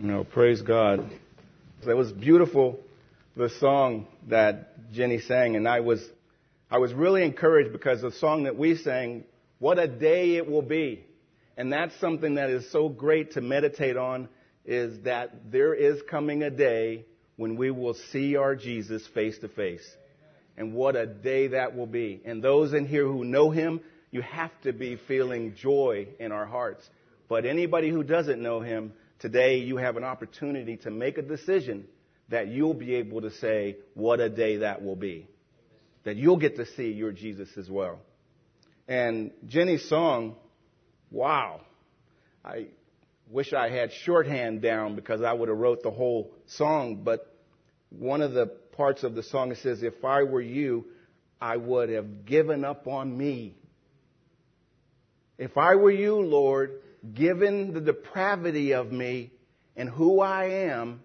No, praise God. It was beautiful, the song that Jenny sang, and I was, I was really encouraged because the song that we sang, what a day it will be. And that's something that is so great to meditate on is that there is coming a day when we will see our Jesus face to face. And what a day that will be. And those in here who know him, you have to be feeling joy in our hearts. But anybody who doesn't know him, Today, you have an opportunity to make a decision that you'll be able to say what a day that will be. That you'll get to see your Jesus as well. And Jenny's song, wow. I wish I had shorthand down because I would have wrote the whole song, but one of the parts of the song it says, if I were you, I would have given up on me. If I were you, Lord, given the depravity of me and who I am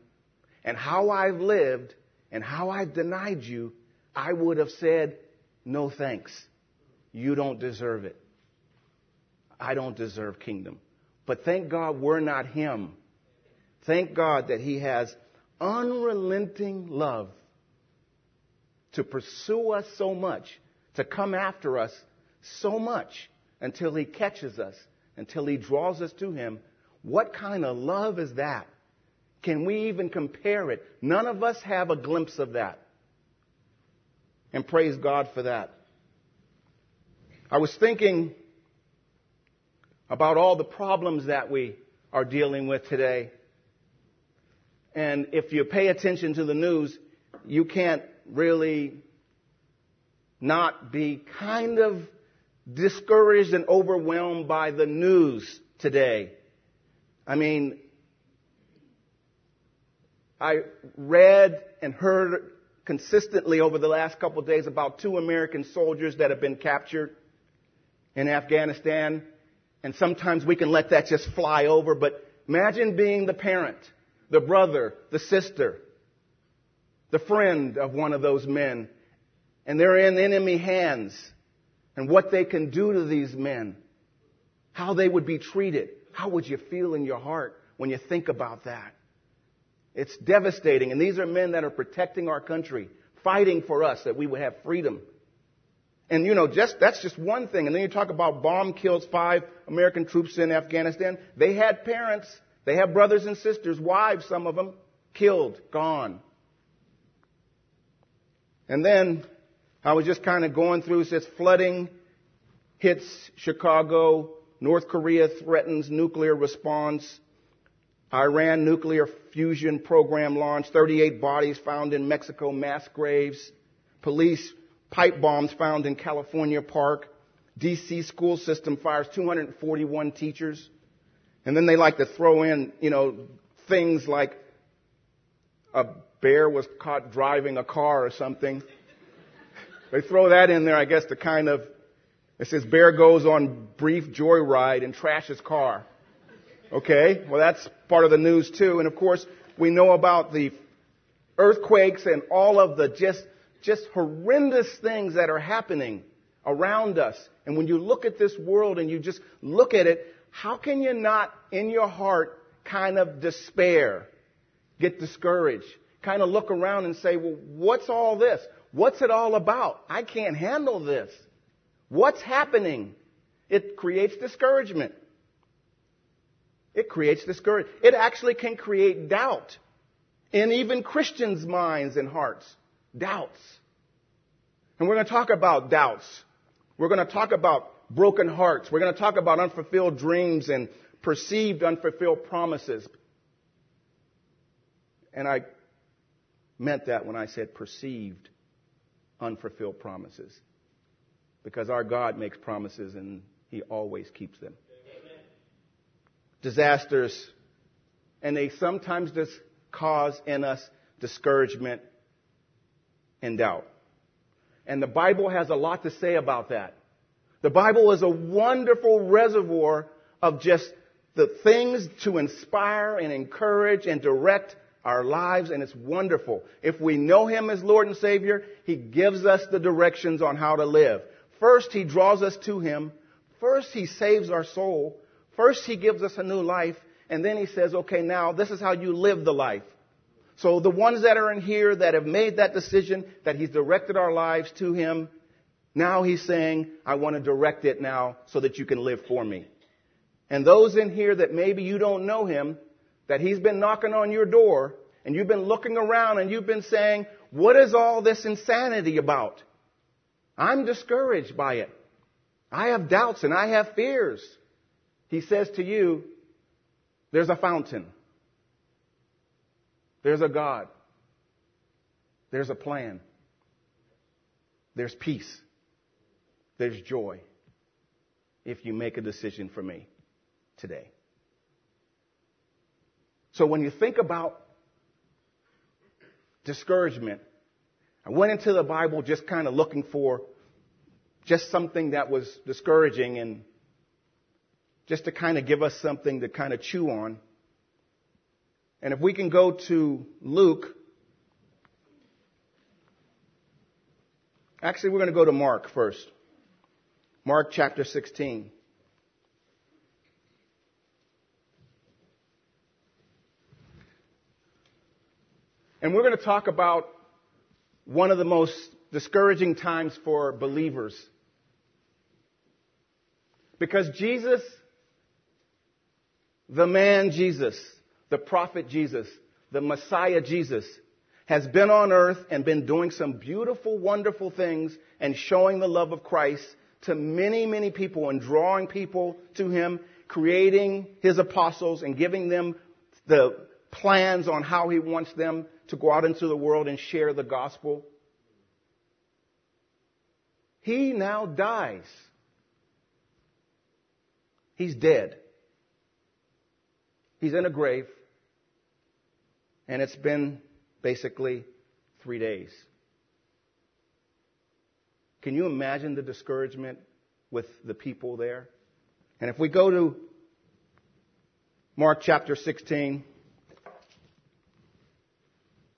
and how I've lived and how I've denied you, I would have said, no thanks. You don't deserve it. I don't deserve kingdom. But thank God we're not him. Thank God that he has unrelenting love to pursue us so much, to come after us so much until he catches us until he draws us to him. What kind of love is that? Can we even compare it? None of us have a glimpse of that. And praise God for that. I was thinking about all the problems that we are dealing with today. And if you pay attention to the news, you can't really not be kind of discouraged and overwhelmed by the news today. I mean, I read and heard consistently over the last couple of days about two American soldiers that have been captured in Afghanistan. And sometimes we can let that just fly over, but imagine being the parent, the brother, the sister, the friend of one of those men, and they're in enemy hands and what they can do to these men, how they would be treated. How would you feel in your heart when you think about that? It's devastating. And these are men that are protecting our country, fighting for us that we would have freedom. And you know, just, that's just one thing. And then you talk about bomb kills five American troops in Afghanistan. They had parents, they have brothers and sisters, wives, some of them, killed, gone. And then I was just kind of going through, says flooding hits Chicago, North Korea threatens nuclear response, Iran nuclear fusion program launched, 38 bodies found in Mexico, mass graves, police pipe bombs found in California park, DC school system fires 241 teachers. And then they like to throw in, you know, things like a bear was caught driving a car or something. They throw that in there, I guess, to kind of, it says bear goes on brief joyride and trashes car. Okay? Well, that's part of the news too. And of course, we know about the earthquakes and all of the just, just horrendous things that are happening around us. And when you look at this world and you just look at it, how can you not in your heart kind of despair, get discouraged, kind of look around and say, well, what's all this? What's it all about? I can't handle this. What's happening? It creates discouragement. It creates discouragement. It actually can create doubt in even Christians' minds and hearts. Doubts. And we're going to talk about doubts. We're going to talk about broken hearts. We're going to talk about unfulfilled dreams and perceived unfulfilled promises. And I meant that when I said perceived unfulfilled promises. Because our God makes promises and He always keeps them. Amen. Disasters, and they sometimes just cause in us discouragement and doubt. And the Bible has a lot to say about that. The Bible is a wonderful reservoir of just the things to inspire and encourage and direct our lives, and it's wonderful. If we know Him as Lord and Savior, He gives us the directions on how to live. First, He draws us to Him. First, He saves our soul. First, He gives us a new life. And then he says, okay, now this is how you live the life. So the ones that are in here that have made that decision, that he's directed our lives to him, now he's saying, I want to direct it now so that you can live for me. And those in here that maybe you don't know him, that he's been knocking on your door and you've been looking around and you've been saying, what is all this insanity about? I'm discouraged by it. I have doubts and I have fears. He says to you, there's a fountain. There's a God. There's a plan. There's peace. There's joy if you make a decision for me today. So when you think about discouragement, I went into the Bible just kind of looking for just something that was discouraging and just to kind of give us something to kind of chew on. And if we can go to Luke, actually we're going to go to Mark first. Mark chapter 16. And we're going to talk about one of the most discouraging times for believers. Because Jesus, the man Jesus, the prophet Jesus, the Messiah Jesus, has been on earth and been doing some beautiful, wonderful things and showing the love of Christ to many, many people and drawing people to Him, creating His apostles and giving them the plans on how He wants them to go out into the world and share the gospel. He now dies. He's dead. He's in a grave. And it's been basically three days. Can you imagine the discouragement with the people there? And if we go to Mark chapter 16,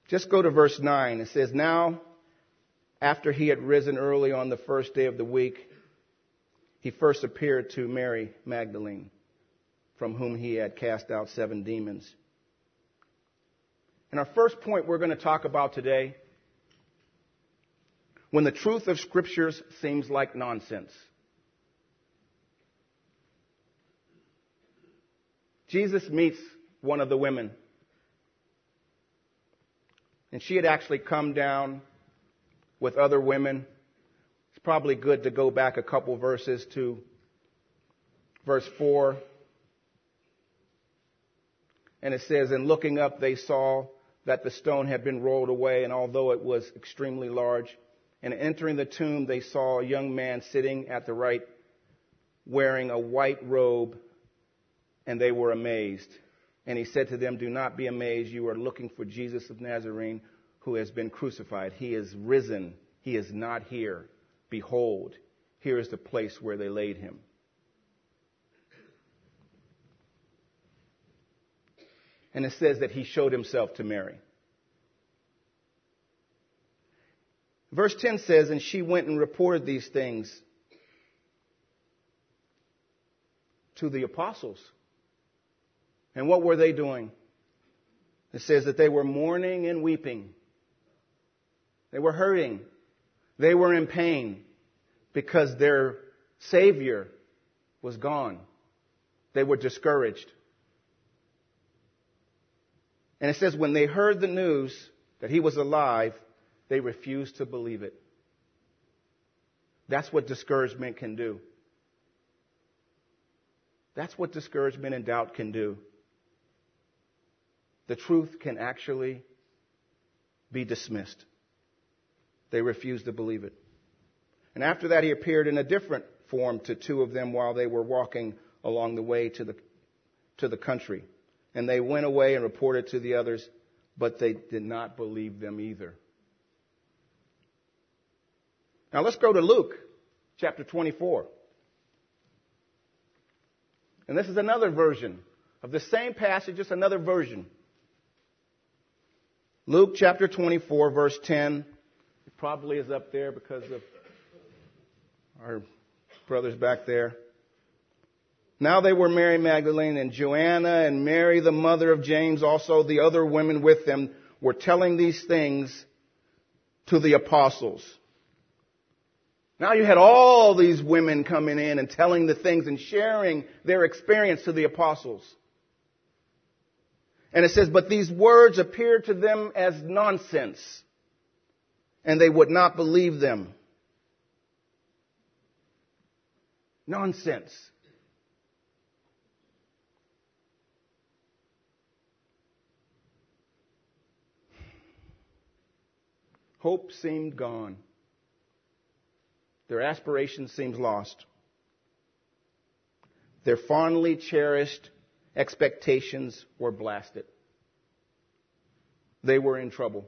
just go to verse 9. It says, Now, after he had risen early on the first day of the week, he first appeared to Mary Magdalene, from whom he had cast out seven demons. And our first point we're going to talk about today when the truth of scriptures seems like nonsense. Jesus meets one of the women. And she had actually come down with other women. It's probably good to go back a couple verses to verse 4. And it says, And looking up, they saw that the stone had been rolled away, and although it was extremely large, and entering the tomb, they saw a young man sitting at the right, wearing a white robe, and they were amazed. And he said to them, Do not be amazed. You are looking for Jesus of Nazarene, who has been crucified. He is risen. He is not here. Behold, here is the place where they laid him. And it says that he showed himself to Mary. Verse 10 says, And she went and reported these things to the apostles. And what were they doing? It says that they were mourning and weeping. They were hurting. They were in pain because their Savior was gone. They were discouraged. And it says, when they heard the news that he was alive, they refused to believe it. That's what discouragement can do. That's what discouragement and doubt can do. The truth can actually be dismissed. They refused to believe it. And after that, he appeared in a different form to two of them while they were walking along the way to the, to the country. And they went away and reported to the others, but they did not believe them either. Now let's go to Luke chapter 24. And this is another version of the same passage, just another version. Luke chapter 24, verse 10. It probably is up there because of our brothers back there. Now they were Mary Magdalene and Joanna and Mary, the mother of James, also the other women with them, were telling these things to the apostles. Now you had all these women coming in and telling the things and sharing their experience to the apostles. And it says, but these words appeared to them as nonsense, and they would not believe them. Nonsense. Hope seemed gone. Their aspiration seems lost. Their fondly cherished expectations were blasted. They were in trouble.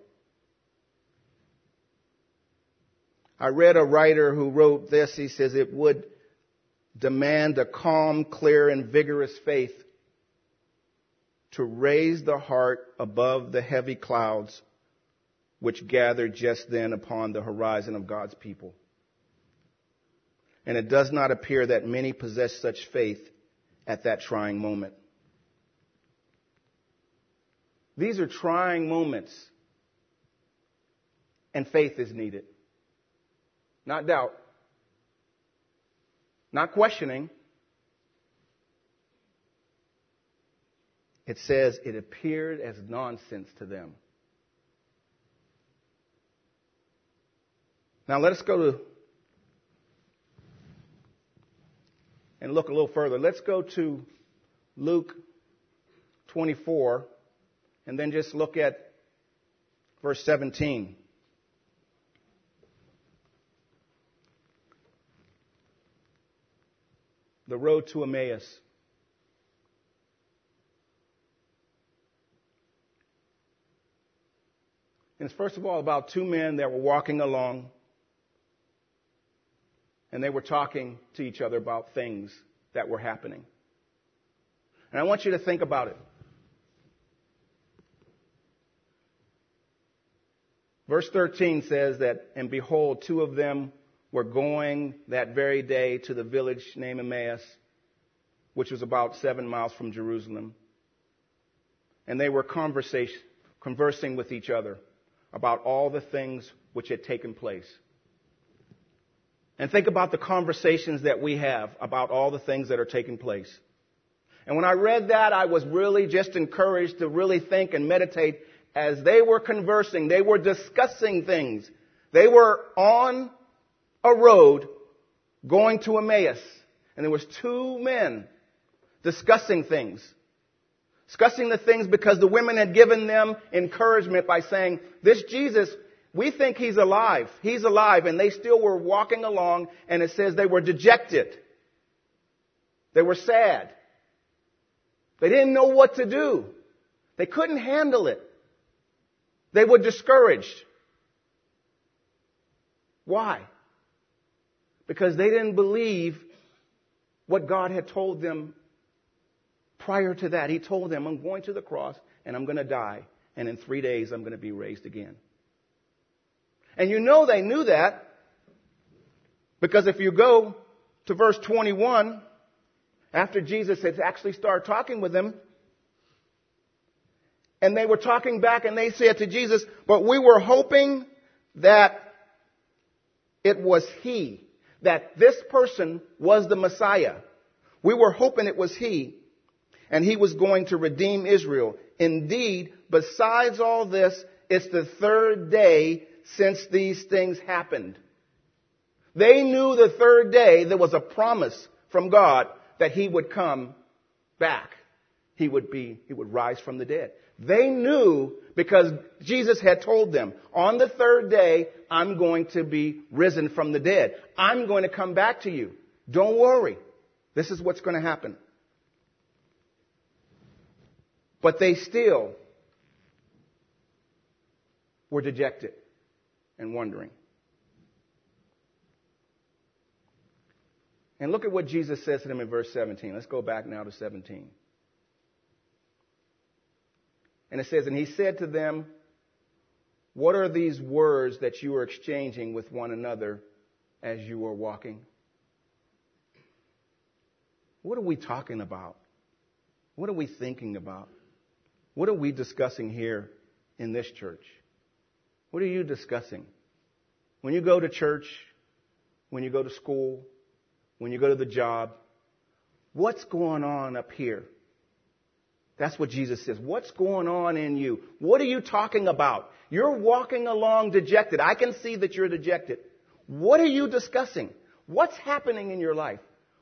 I read a writer who wrote this. He says it would demand a calm, clear, and vigorous faith to raise the heart above the heavy clouds which gathered just then upon the horizon of God's people. And it does not appear that many possess such faith at that trying moment. These are trying moments, and faith is needed. Not doubt, not questioning. It says it appeared as nonsense to them. Now let us go to and look a little further. Let's go to Luke 24 and then just look at verse 17. The road to Emmaus. And it's first of all about two men that were walking along and they were talking to each other about things that were happening. And I want you to think about it. Verse 13 says that, and behold, two of them were going that very day to the village named Emmaus, which was about seven miles from Jerusalem. And they were conversing with each other about all the things which had taken place. And think about the conversations that we have about all the things that are taking place. And when I read that, I was really just encouraged to really think and meditate as they were conversing. They were discussing things. They were on a road going to Emmaus. And there was two men discussing things. Discussing the things because the women had given them encouragement by saying, this Jesus we think he's alive. He's alive. And they still were walking along and it says they were dejected. They were sad. They didn't know what to do. They couldn't handle it. They were discouraged. Why? Because they didn't believe what God had told them prior to that. He told them, I'm going to the cross and I'm going to die. And in three days, I'm going to be raised again. And you know they knew that because if you go to verse 21, after Jesus had actually started talking with them, and they were talking back and they said to Jesus, but we were hoping that it was He, that this person was the Messiah. We were hoping it was He, and He was going to redeem Israel. Indeed, besides all this, it's the third day since these things happened. They knew the third day there was a promise from God that he would come back. He would be, he would rise from the dead. They knew because Jesus had told them, on the third day, I'm going to be risen from the dead. I'm going to come back to you. Don't worry. This is what's going to happen. But they still were dejected and wondering. And look at what Jesus says to them in verse 17. Let's go back now to 17. And it says, And he said to them, What are these words that you are exchanging with one another as you are walking? What are we talking about? What are we thinking about? What are we discussing here in this church? What are you discussing? When you go to church, when you go to school, when you go to the job, what's going on up here? That's what Jesus says. What's going on in you? What are you talking about? You're walking along dejected. I can see that you're dejected. What are you discussing? What's happening in your life?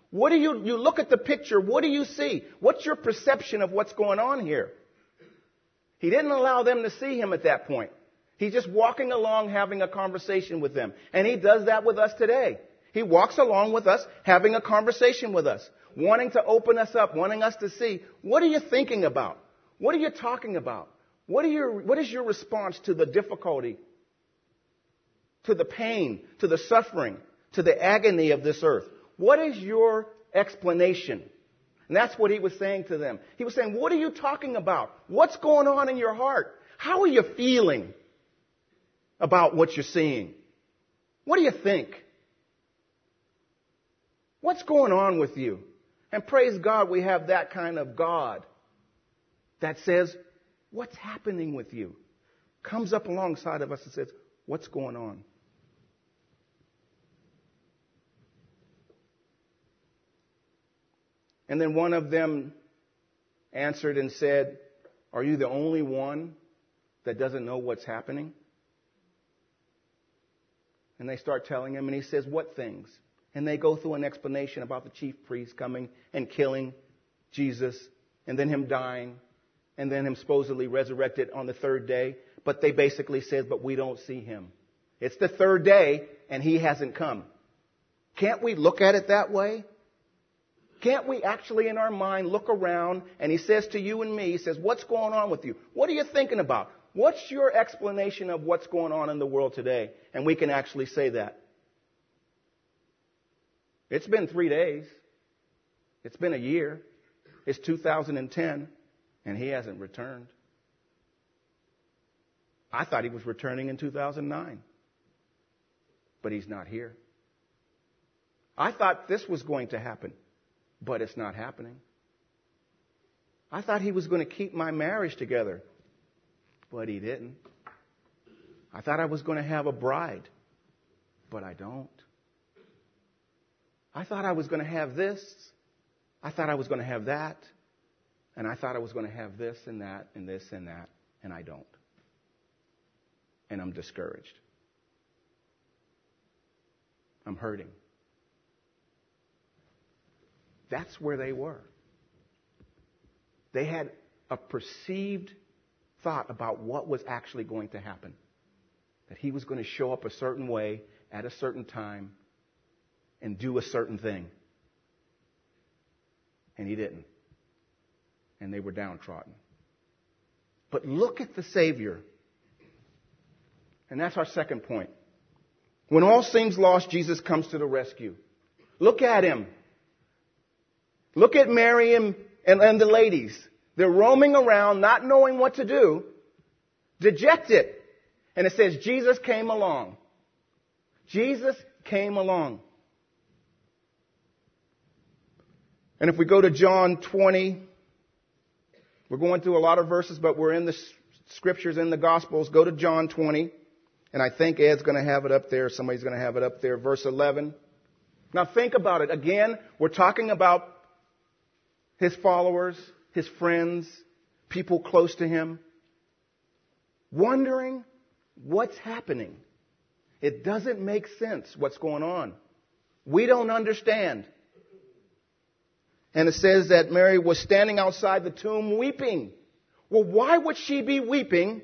What do you, you look at the picture, what do you see? What's your perception of what's going on here? He didn't allow them to see him at that point. He's just walking along having a conversation with them. And he does that with us today. He walks along with us having a conversation with us, wanting to open us up, wanting us to see, what are you thinking about? What are you talking about? What, your, what is your response to the difficulty, to the pain, to the suffering, to the agony of this earth? What is your explanation? And that's what he was saying to them. He was saying, What are you talking about? What's going on in your heart? How are you feeling about what you're seeing? What do you think? What's going on with you? And praise God, we have that kind of God that says, What's happening with you? Comes up alongside of us and says, What's going on? And then one of them answered and said, Are you the only one that doesn't know what's happening? And they start telling him, and he says, What things? And they go through an explanation about the chief priest coming and killing Jesus, and then him dying, and then him supposedly resurrected on the third day. But they basically said, But we don't see him. It's the third day, and he hasn't come. Can't we look at it that way? Can't we actually in our mind look around and he says to you and me, he says, what's going on with you? What are you thinking about? What's your explanation of what's going on in the world today? And we can actually say that. It's been three days. It's been a year. It's 2010 and he hasn't returned. I thought he was returning in 2009, but he's not here. I thought this was going to happen but it's not happening. I thought he was going to keep my marriage together, but he didn't. I thought I was going to have a bride, but I don't. I thought I was going to have this. I thought I was going to have that. And I thought I was going to have this and that and this and that, and I don't. And I'm discouraged. I'm hurting. That's where they were. They had a perceived thought about what was actually going to happen. That he was going to show up a certain way at a certain time and do a certain thing. And he didn't. And they were downtrodden. But look at the Savior. And that's our second point. When all seems lost, Jesus comes to the rescue. Look at him. Look at Mary and, and, and the ladies. They're roaming around, not knowing what to do, dejected. And it says, Jesus came along. Jesus came along. And if we go to John 20, we're going through a lot of verses, but we're in the scriptures in the Gospels. Go to John 20, and I think Ed's going to have it up there. Somebody's going to have it up there. Verse 11. Now think about it. Again, we're talking about his followers, his friends, people close to him, wondering what's happening. It doesn't make sense what's going on. We don't understand. And it says that Mary was standing outside the tomb weeping. Well, why would she be weeping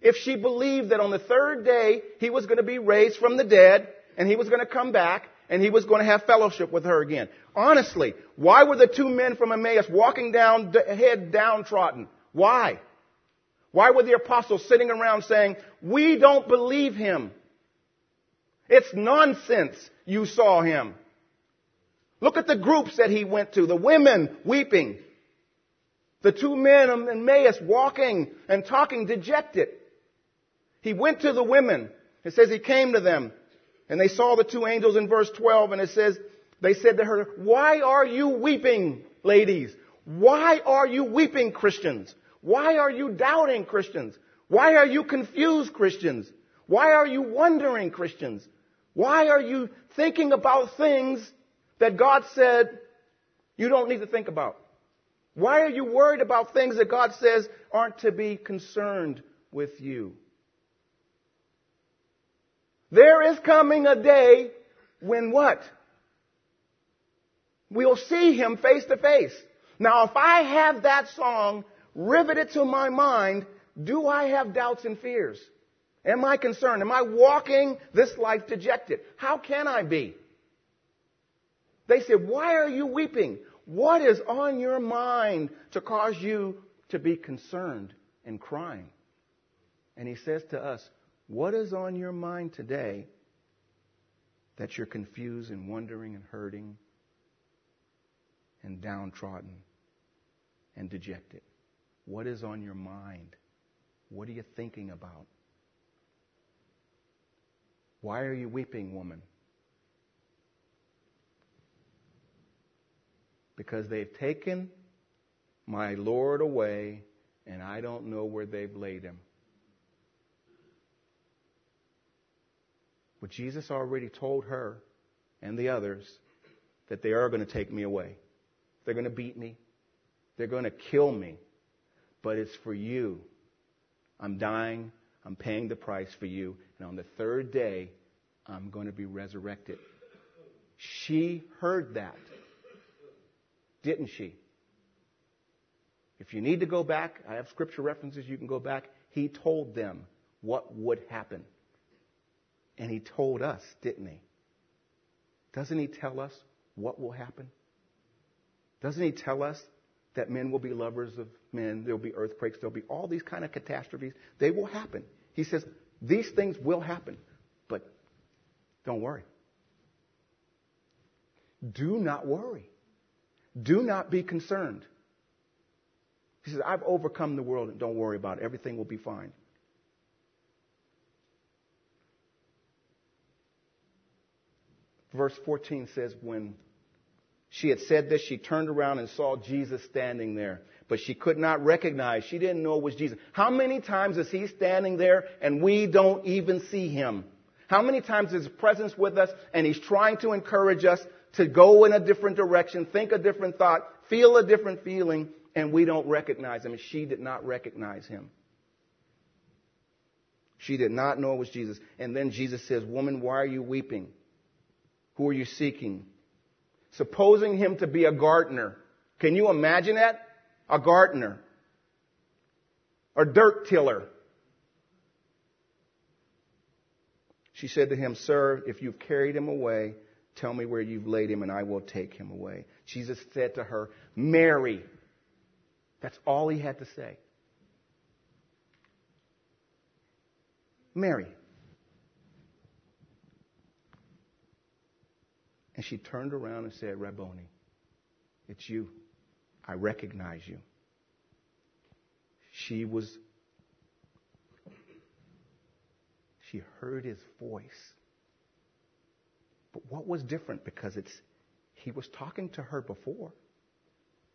if she believed that on the third day he was going to be raised from the dead and he was going to come back and he was going to have fellowship with her again. Honestly, why were the two men from Emmaus walking down, head downtrodden? Why? Why were the apostles sitting around saying, we don't believe him? It's nonsense you saw him. Look at the groups that he went to. The women weeping. The two men in Emmaus walking and talking dejected. He went to the women. It says he came to them and they saw the two angels in verse 12 and it says, They said to her, Why are you weeping, ladies? Why are you weeping, Christians? Why are you doubting, Christians? Why are you confused, Christians? Why are you wondering, Christians? Why are you thinking about things that God said you don't need to think about? Why are you worried about things that God says aren't to be concerned with you? There is coming a day when what? We'll see Him face to face. Now, if I have that song riveted to my mind, do I have doubts and fears? Am I concerned? Am I walking this life dejected? How can I be? They said, Why are you weeping? What is on your mind to cause you to be concerned and crying? And he says to us, What is on your mind today that you're confused and wondering and hurting and downtrodden and dejected? What is on your mind? What are you thinking about? Why are you weeping, woman? Because they've taken my Lord away, and I don't know where they've laid him. But Jesus already told her and the others that they are going to take me away. They're going to beat me. They're going to kill me. But it's for you. I'm dying. I'm paying the price for you. And on the third day, I'm going to be resurrected. She heard that. Didn't she? If you need to go back, I have scripture references, you can go back. He told them what would happen. And he told us, didn't he? Doesn't he tell us what will happen? Doesn't he tell us that men will be lovers of men, there'll be earthquakes, there'll be all these kind of catastrophes. They will happen. He says, these things will happen, but don't worry. Do not worry. Do not be concerned. He says, I've overcome the world and don't worry about it. Everything will be fine. Verse 14 says, When she had said this, she turned around and saw Jesus standing there. But she could not recognize. She didn't know it was Jesus. How many times is he standing there and we don't even see him? How many times is his presence with us and he's trying to encourage us to go in a different direction, think a different thought, feel a different feeling, and we don't recognize him? And she did not recognize him. She did not know it was Jesus. And then Jesus says, Woman, why are you weeping? Who are you seeking? Supposing him to be a gardener. Can you imagine that? A gardener. A dirt tiller. She said to him, Sir, if you've carried him away, tell me where you've laid him and I will take him away. Jesus said to her, Mary. That's all he had to say. Mary. And she turned around and said, Rabboni, it's you. I recognize you. She was, she heard his voice. But what was different? Because it's, he was talking to her before.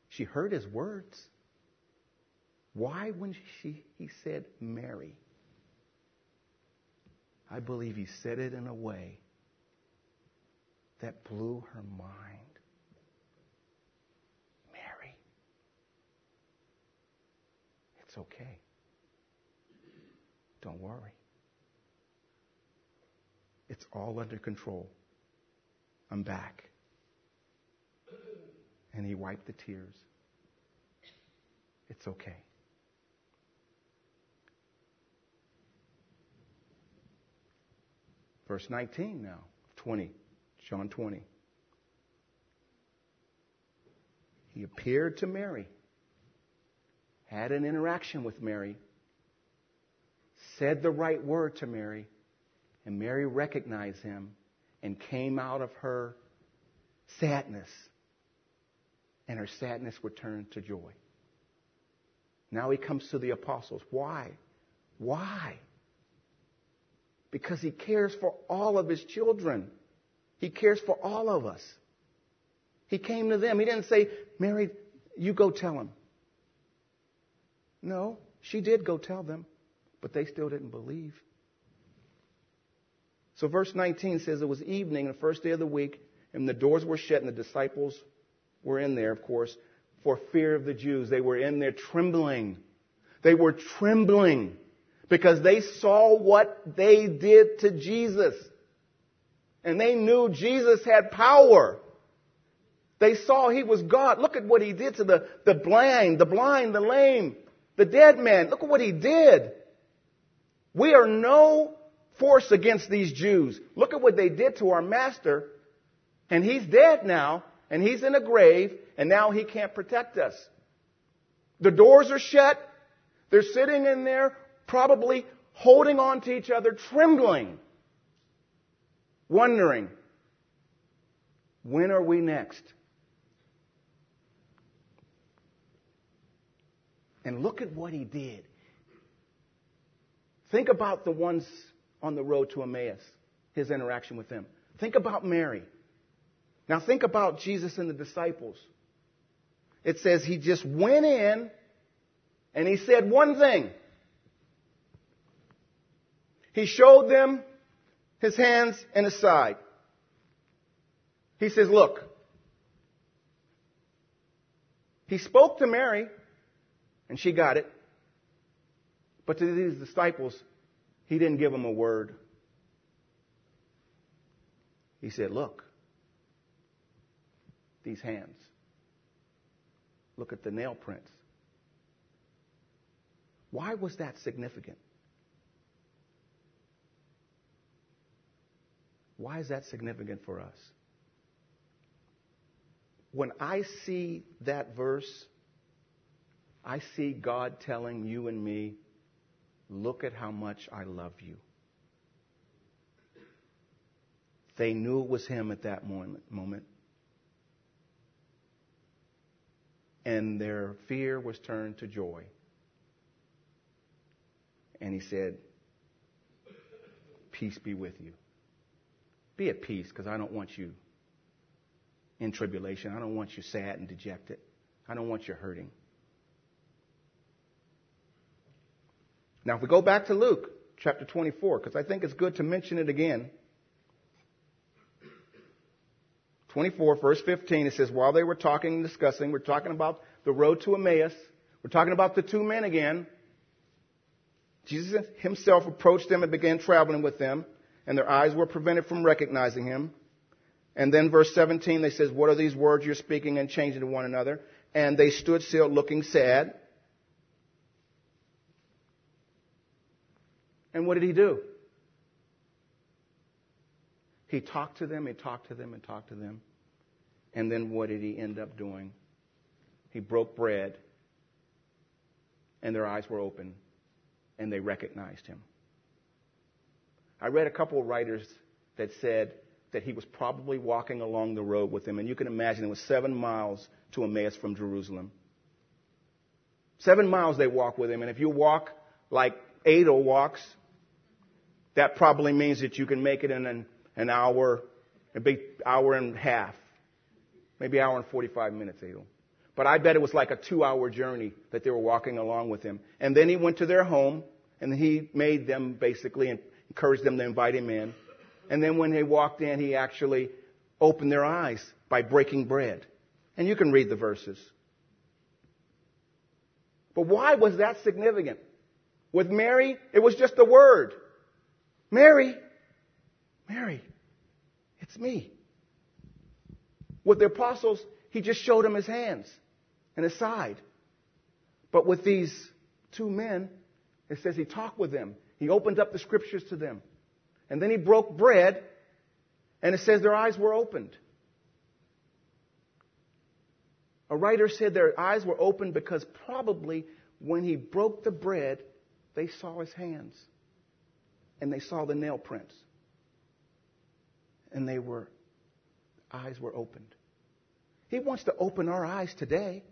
She heard his words. Why when she, he said Mary? I believe he said it in a way that blew her mind. Mary, it's okay. Don't worry. It's all under control. I'm back. And he wiped the tears. It's okay. Verse 19 now, 20. John 20. He appeared to Mary, had an interaction with Mary, said the right word to Mary, and Mary recognized him and came out of her sadness, and her sadness would turn to joy. Now he comes to the apostles. Why? Why? Because he cares for all of his children. He cares for all of us. He came to them. He didn't say, Mary, you go tell him. No, she did go tell them, but they still didn't believe. So verse 19 says it was evening, the first day of the week, and the doors were shut, and the disciples were in there, of course, for fear of the Jews. They were in there trembling. They were trembling because they saw what they did to Jesus. And they knew Jesus had power. They saw he was God. Look at what he did to the, the blind, the blind, the lame, the dead man. Look at what he did. We are no force against these Jews. Look at what they did to our master. And he's dead now, and he's in a grave, and now he can't protect us. The doors are shut. They're sitting in there, probably holding on to each other, trembling, wondering, when are we next? And look at what he did. Think about the ones on the road to Emmaus, his interaction with them. Think about Mary. Now think about Jesus and the disciples. It says he just went in and he said one thing. He showed them his hands and his side. He says, look. He spoke to Mary and she got it. But to these disciples, he didn't give them a word. He said, Look, these hands. Look at the nail prints. Why was that significant? Why is that significant for us? When I see that verse, I see God telling you and me, look at how much I love you. They knew it was Him at that moment. And their fear was turned to joy. And He said, Peace be with you. Be at peace because I don't want you in tribulation. I don't want you sad and dejected. I don't want you hurting. Now, if we go back to Luke chapter 24, because I think it's good to mention it again. 24, verse 15, it says, While they were talking and discussing, we're talking about the road to Emmaus. We're talking about the two men again. Jesus himself approached them and began traveling with them, and their eyes were prevented from recognizing him. And then verse 17, they says, What are these words you're speaking and changing to one another? And they stood still looking sad. And what did he do? He talked to them, he talked to them, and talked to them. And then what did he end up doing? He broke bread, and their eyes were open, and they recognized him. I read a couple of writers that said that he was probably walking along the road with them, and you can imagine it was seven miles to Emmaus from Jerusalem. Seven miles they walk with him, and if you walk like Adel walks, that probably means that you can make it in an, an hour, a big hour and a half, maybe hour and 45 minutes, Adel. But I bet it was like a two hour journey that they were walking along with him. And then he went to their home and he made them basically and encouraged them to invite him in. And then when they walked in, he actually opened their eyes by breaking bread. And you can read the verses. But why was that significant? With Mary, it was just a word. Mary, Mary, it's me. With the apostles, he just showed them his hands and his side. But with these two men, it says he talked with them. He opened up the scriptures to them. And then he broke bread, and it says their eyes were opened. A writer said their eyes were opened because probably when he broke the bread, they saw his hands and they saw the nail prints. And they were, eyes were opened. He wants to open our eyes today.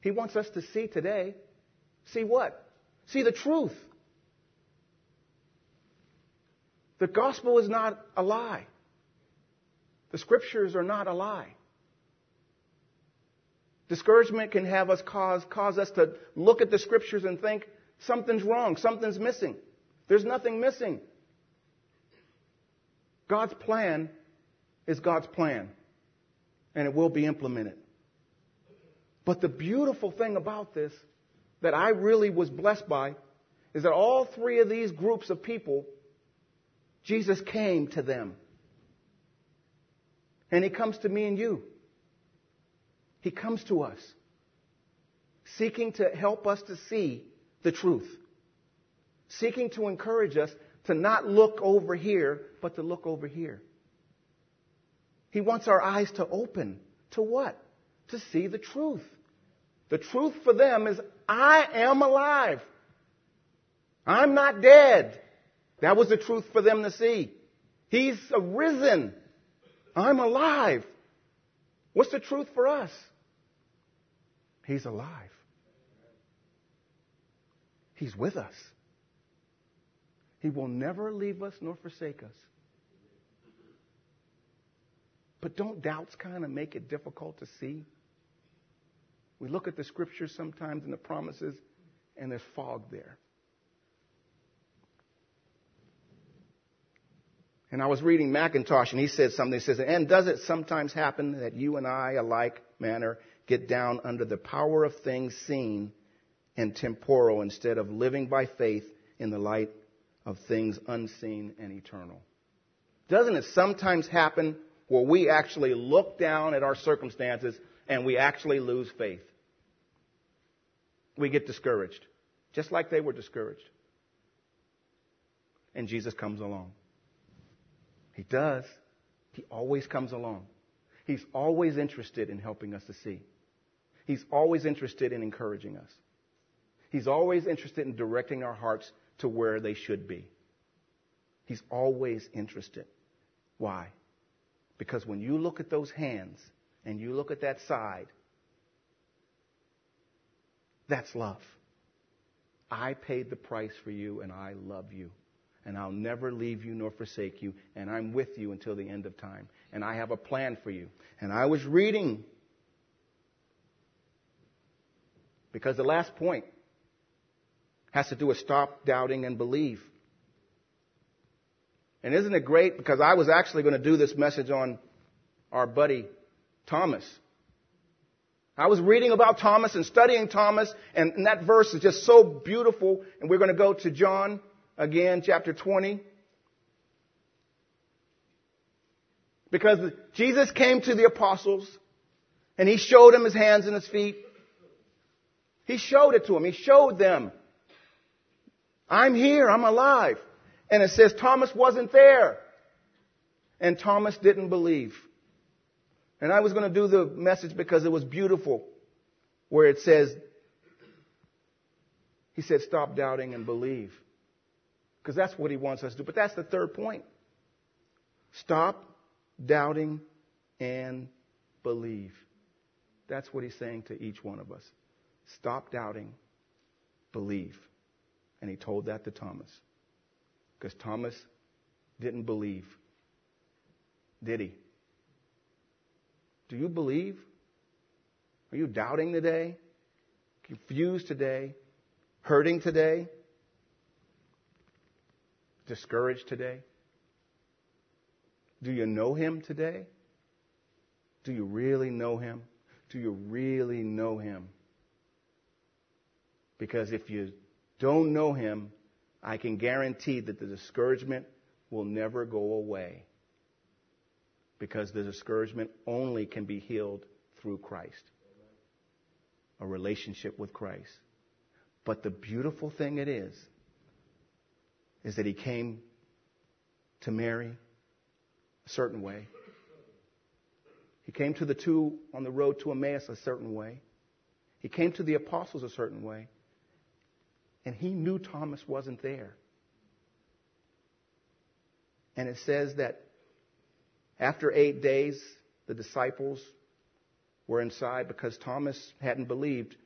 He wants us to see today. See what? See the truth. The gospel is not a lie. The scriptures are not a lie. Discouragement can have us cause, cause us to look at the scriptures and think something's wrong, something's missing. There's nothing missing. God's plan is God's plan, and it will be implemented. But the beautiful thing about this that I really was blessed by is that all three of these groups of people, Jesus came to them. And He comes to me and you. He comes to us, seeking to help us to see the truth, seeking to encourage us to not look over here, but to look over here. He wants our eyes to open to what? To see the truth. The truth for them is, I am alive. I'm not dead. That was the truth for them to see. He's arisen. I'm alive. What's the truth for us? He's alive. He's with us. He will never leave us nor forsake us. But don't doubts kind of make it difficult to see? We look at the scriptures sometimes and the promises, and there's fog there. And I was reading Mackintosh, and he said something. He says, And does it sometimes happen that you and I, alike manner, get down under the power of things seen and temporal instead of living by faith in the light of things unseen and eternal? Doesn't it sometimes happen where we actually look down at our circumstances and we actually lose faith? We get discouraged, just like they were discouraged. And Jesus comes along. He does. He always comes along. He's always interested in helping us to see. He's always interested in encouraging us. He's always interested in directing our hearts to where they should be. He's always interested. Why? Because when you look at those hands and you look at that side, that's love. I paid the price for you and I love you and I'll never leave you nor forsake you, and I'm with you until the end of time. And I have a plan for you. And I was reading, because the last point has to do with stop doubting and believe. And isn't it great? Because I was actually going to do this message on our buddy Thomas. I was reading about Thomas and studying Thomas, and, and that verse is just so beautiful. And we're going to go to John again, chapter 20. Because Jesus came to the apostles and he showed them his hands and his feet. He showed it to them. He showed them. I'm here. I'm alive. And it says Thomas wasn't there. And Thomas didn't believe. And I was going to do the message because it was beautiful where it says, he said, stop doubting and believe. Because that's what he wants us to do. But that's the third point. Stop doubting and believe. That's what he's saying to each one of us. Stop doubting, believe. And he told that to Thomas. Because Thomas didn't believe. Did he? Do you believe? Are you doubting today? Confused today? Hurting today? discouraged today? Do you know him today? Do you really know him? Do you really know him? Because if you don't know him, I can guarantee that the discouragement will never go away. Because the discouragement only can be healed through Christ. A relationship with Christ. But the beautiful thing it is, is that he came to Mary a certain way. He came to the two on the road to Emmaus a certain way. He came to the apostles a certain way. And he knew Thomas wasn't there. And it says that after eight days, the disciples were inside because Thomas hadn't believed.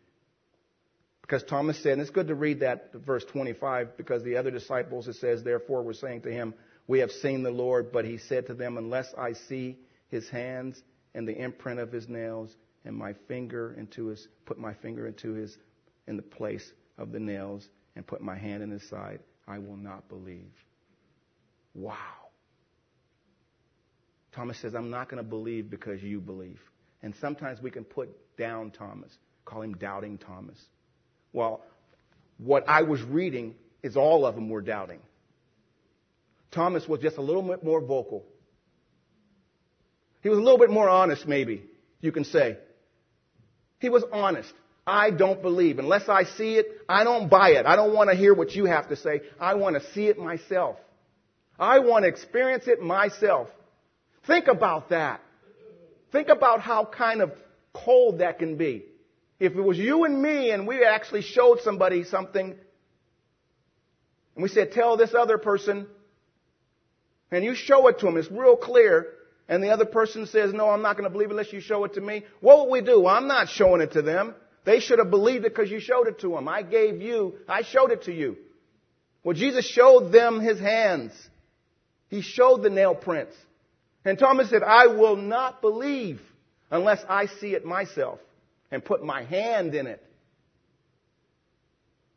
Because Thomas said, and it's good to read that verse 25, because the other disciples, it says, therefore were saying to him, we have seen the Lord, but he said to them, unless I see his hands and the imprint of his nails and my finger into his put my finger into his in the place of the nails and put my hand in his side, I will not believe. Wow. Thomas says, I'm not going to believe because you believe. And sometimes we can put down Thomas, call him doubting Thomas. Well, what I was reading is all of them were doubting. Thomas was just a little bit more vocal. He was a little bit more honest, maybe, you can say. He was honest. I don't believe. Unless I see it, I don't buy it. I don't want to hear what you have to say. I want to see it myself. I want to experience it myself. Think about that. Think about how kind of cold that can be. If it was you and me and we actually showed somebody something and we said, tell this other person, and you show it to them, it's real clear, and the other person says, no, I'm not going to believe it unless you show it to me, what would we do? Well, I'm not showing it to them. They should have believed it because you showed it to them. I gave you, I showed it to you. Well, Jesus showed them his hands. He showed the nail prints. And Thomas said, I will not believe unless I see it myself and put my hand in it.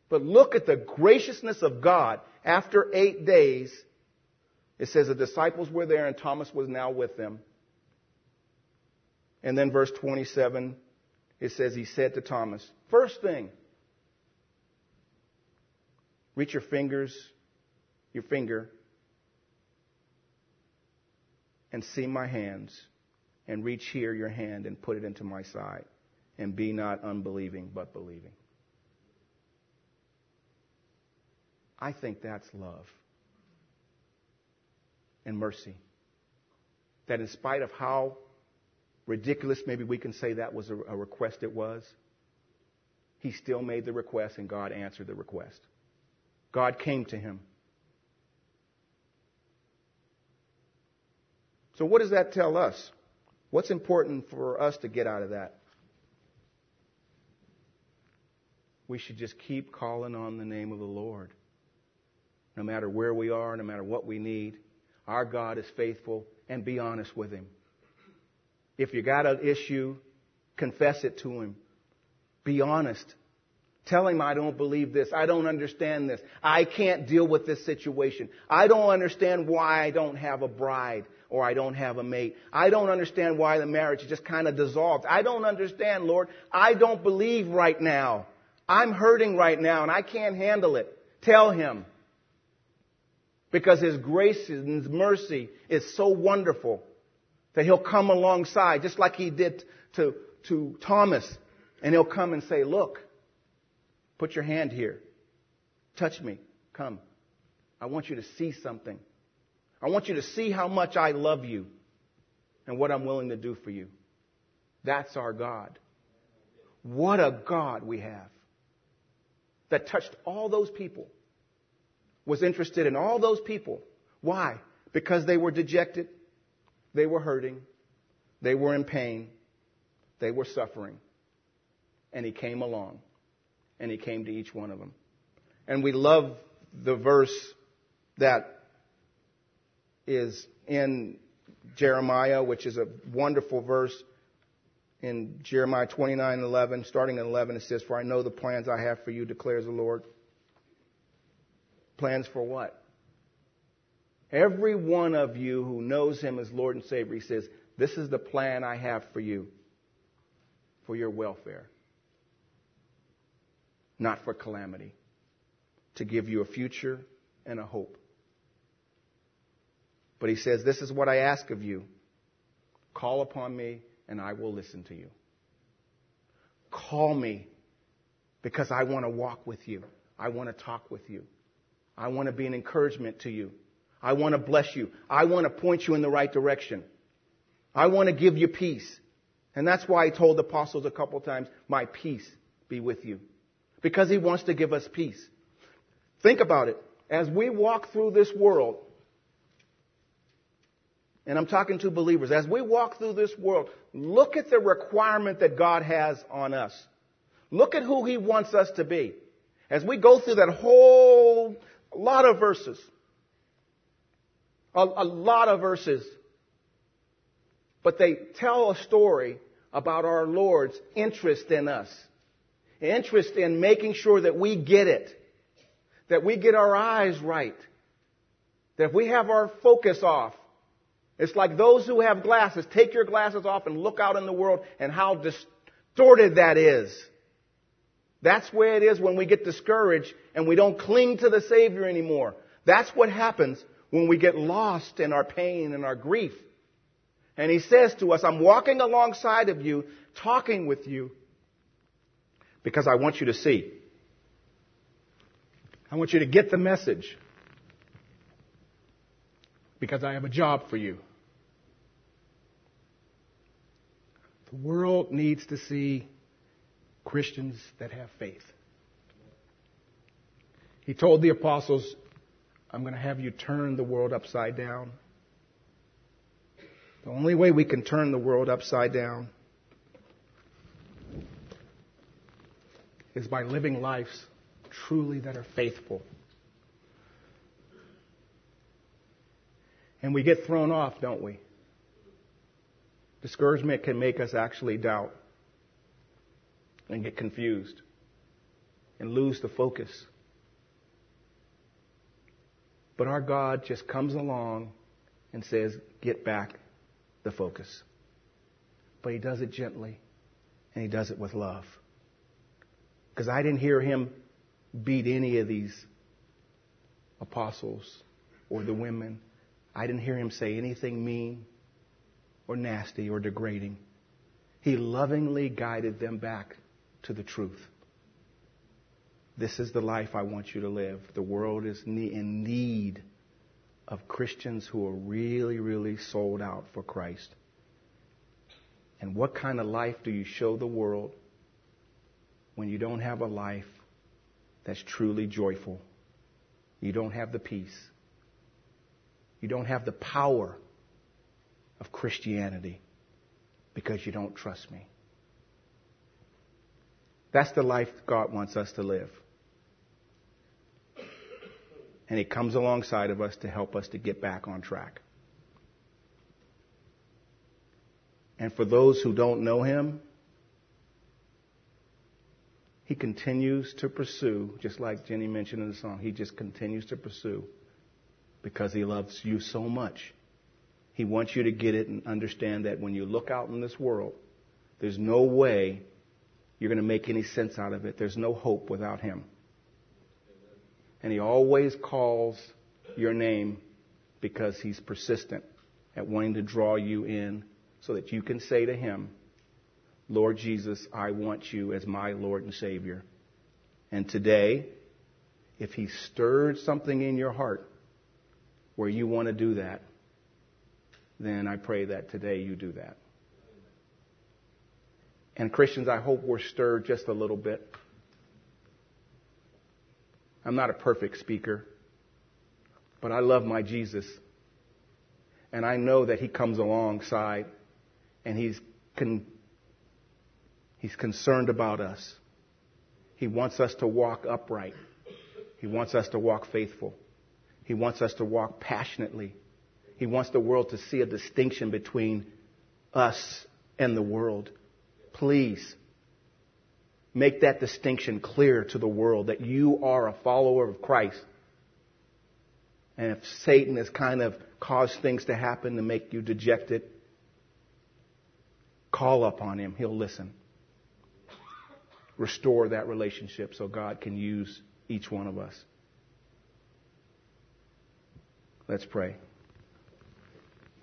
But look at the graciousness of God. After eight days, it says the disciples were there and Thomas was now with them. And then verse 27, it says he said to Thomas, first thing, reach your fingers, your finger, and see my hands, and reach here your hand and put it into my side, and be not unbelieving, but believing. I think that's love and mercy. That in spite of how ridiculous maybe we can say that was a, a request it was, he still made the request and God answered the request. God came to him. So, what does that tell us? What's important for us to get out of that? We should just keep calling on the name of the Lord. No matter where we are, no matter what we need, our God is faithful and be honest with Him. If you got an issue, confess it to Him. Be honest. Tell him I don't believe this. I don't understand this. I can't deal with this situation. I don't understand why I don't have a bride or I don't have a mate. I don't understand why the marriage just kind of dissolved. I don't understand, Lord. I don't believe right now. I'm hurting right now and I can't handle it. Tell him. Because his grace and his mercy is so wonderful that he'll come alongside, just like he did to, to Thomas. And he'll come and say, look, put your hand here. Touch me. Come. I want you to see something. I want you to see how much I love you and what I'm willing to do for you. That's our God. What a God we have that touched all those people, was interested in all those people. Why? Because they were dejected, they were hurting, they were in pain, they were suffering. And He came along, and He came to each one of them. And we love the verse that is in Jeremiah, which is a wonderful verse in Jeremiah 29 11, starting at 11, it says, For I know the plans I have for you, declares the Lord. Plans for what? Every one of you who knows him as Lord and Savior, he says, This is the plan I have for you, for your welfare, not for calamity, to give you a future and a hope. But he says, This is what I ask of you. Call upon me, and I will listen to you. Call me because I want to walk with you. I want to talk with you. I want to be an encouragement to you. I want to bless you. I want to point you in the right direction. I want to give you peace. And that's why he told the apostles a couple times, My peace be with you. Because he wants to give us peace. Think about it. As we walk through this world, and I'm talking to believers, as we walk through this world, look at the requirement that God has on us. Look at who He wants us to be. As we go through that whole lot of verses, a, a lot of verses, but they tell a story about our Lord's interest in us, interest in making sure that we get it, that we get our eyes right, that we have our focus off, it's like those who have glasses, take your glasses off and look out in the world and how distorted that is. That's where it is when we get discouraged and we don't cling to the Savior anymore. That's what happens when we get lost in our pain and our grief. And he says to us, I'm walking alongside of you, talking with you, because I want you to see. I want you to get the message. Because I have a job for you. The world needs to see Christians that have faith. He told the apostles, I'm going to have you turn the world upside down. The only way we can turn the world upside down is by living lives truly that are faithful. And we get thrown off, don't we? Discouragement can make us actually doubt and get confused and lose the focus. But our God just comes along and says, Get back the focus. But He does it gently and He does it with love. Because I didn't hear Him beat any of these apostles or the women. I didn't hear Him say anything mean or nasty or degrading. He lovingly guided them back to the truth. This is the life I want you to live. The world is in need of Christians who are really, really sold out for Christ. And what kind of life do you show the world when you don't have a life that's truly joyful? You don't have the peace. You don't have the power of Christianity because you don't trust me. That's the life God wants us to live. And He comes alongside of us to help us to get back on track. And for those who don't know Him, He continues to pursue, just like Jenny mentioned in the song, He just continues to pursue because He loves you so much. He wants you to get it and understand that when you look out in this world, there's no way you're going to make any sense out of it. There's no hope without Him. And He always calls your name because He's persistent at wanting to draw you in so that you can say to Him, Lord Jesus, I want you as my Lord and Savior. And today, if He stirred something in your heart where you want to do that, then I pray that today you do that. And Christians, I hope we're stirred just a little bit. I'm not a perfect speaker, but I love my Jesus. And I know that He comes alongside and He's, con- he's concerned about us. He wants us to walk upright. He wants us to walk faithful. He wants us to walk passionately. He wants the world to see a distinction between us and the world. Please make that distinction clear to the world that you are a follower of Christ. And if Satan has kind of caused things to happen to make you dejected, call upon him. He'll listen. Restore that relationship so God can use each one of us. Let's pray.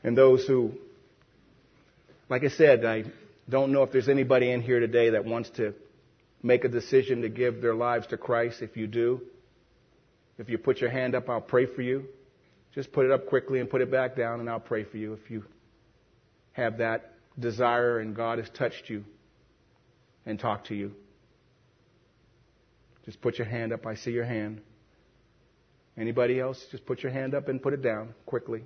And those who, like I said, I don't know if there's anybody in here today that wants to make a decision to give their lives to Christ. If you do, if you put your hand up, I'll pray for you. Just put it up quickly and put it back down, and I'll pray for you if you have that desire and God has touched you and talked to you. Just put your hand up. I see your hand. Anybody else? Just put your hand up and put it down quickly.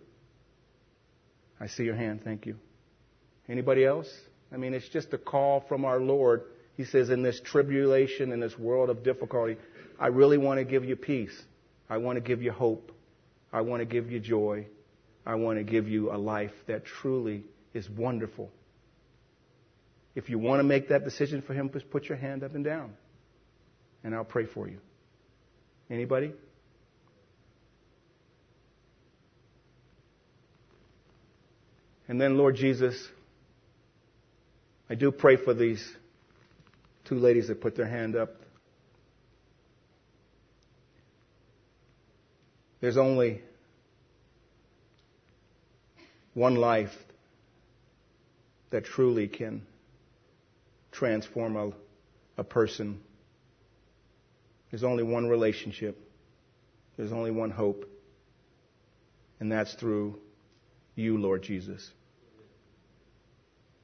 I see your hand. Thank you. Anybody else? I mean, it's just a call from our Lord. He says, in this tribulation, in this world of difficulty, I really want to give you peace. I want to give you hope. I want to give you joy. I want to give you a life that truly is wonderful. If you want to make that decision for Him, just put your hand up and down, and I'll pray for you. Anybody? And then, Lord Jesus, I do pray for these two ladies that put their hand up. There's only one life that truly can transform a, a person. There's only one relationship. There's only one hope. And that's through you, Lord Jesus.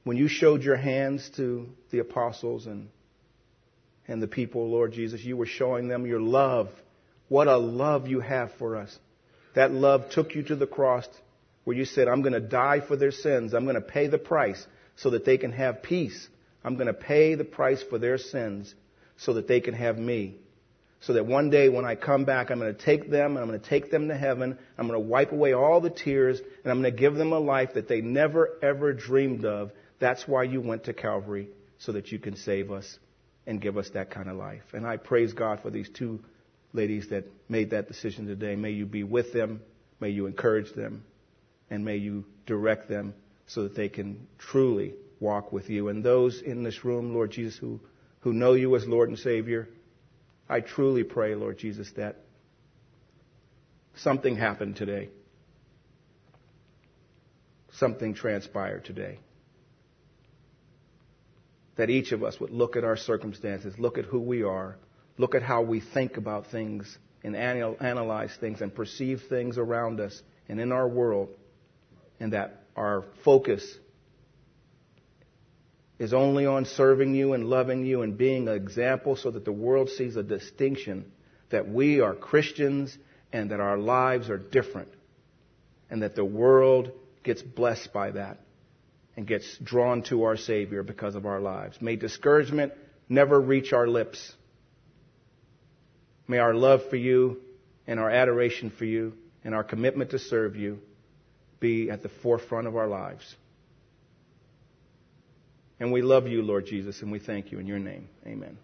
When you showed your hands to the apostles and, and the people, Lord Jesus, you were showing them your love. What a love you have for us. That love took you to the cross where you said, I'm going to die for their sins. I'm going to pay the price so that they can have peace. I'm going to pay the price for their sins so that they can have me. So that one day when I come back, I'm going to take them and I'm going to take them to heaven. I'm going to wipe away all the tears and I'm going to give them a life that they never ever dreamed of. That's why you went to Calvary so that you can save us and give us that kind of life. And I praise God for these two ladies that made that decision today. May you be with them. May you encourage them. And may you direct them so that they can truly walk with you. And those in this room, Lord Jesus, who, who know you as Lord and Savior, I truly pray, Lord Jesus, that something happened today. Something transpired today. That each of us would look at our circumstances, look at who we are, look at how we think about things and analyze things and perceive things around us and in our world, and that our focus is only on serving you and loving you and being an example so that the world sees a distinction that we are Christians and that our lives are different and that the world gets blessed by that and gets drawn to our Savior because of our lives. May discouragement never reach our lips. May our love for you and our adoration for you and our commitment to serve you be at the forefront of our lives. And we love you, Lord Jesus, and we thank you in your name. Amen.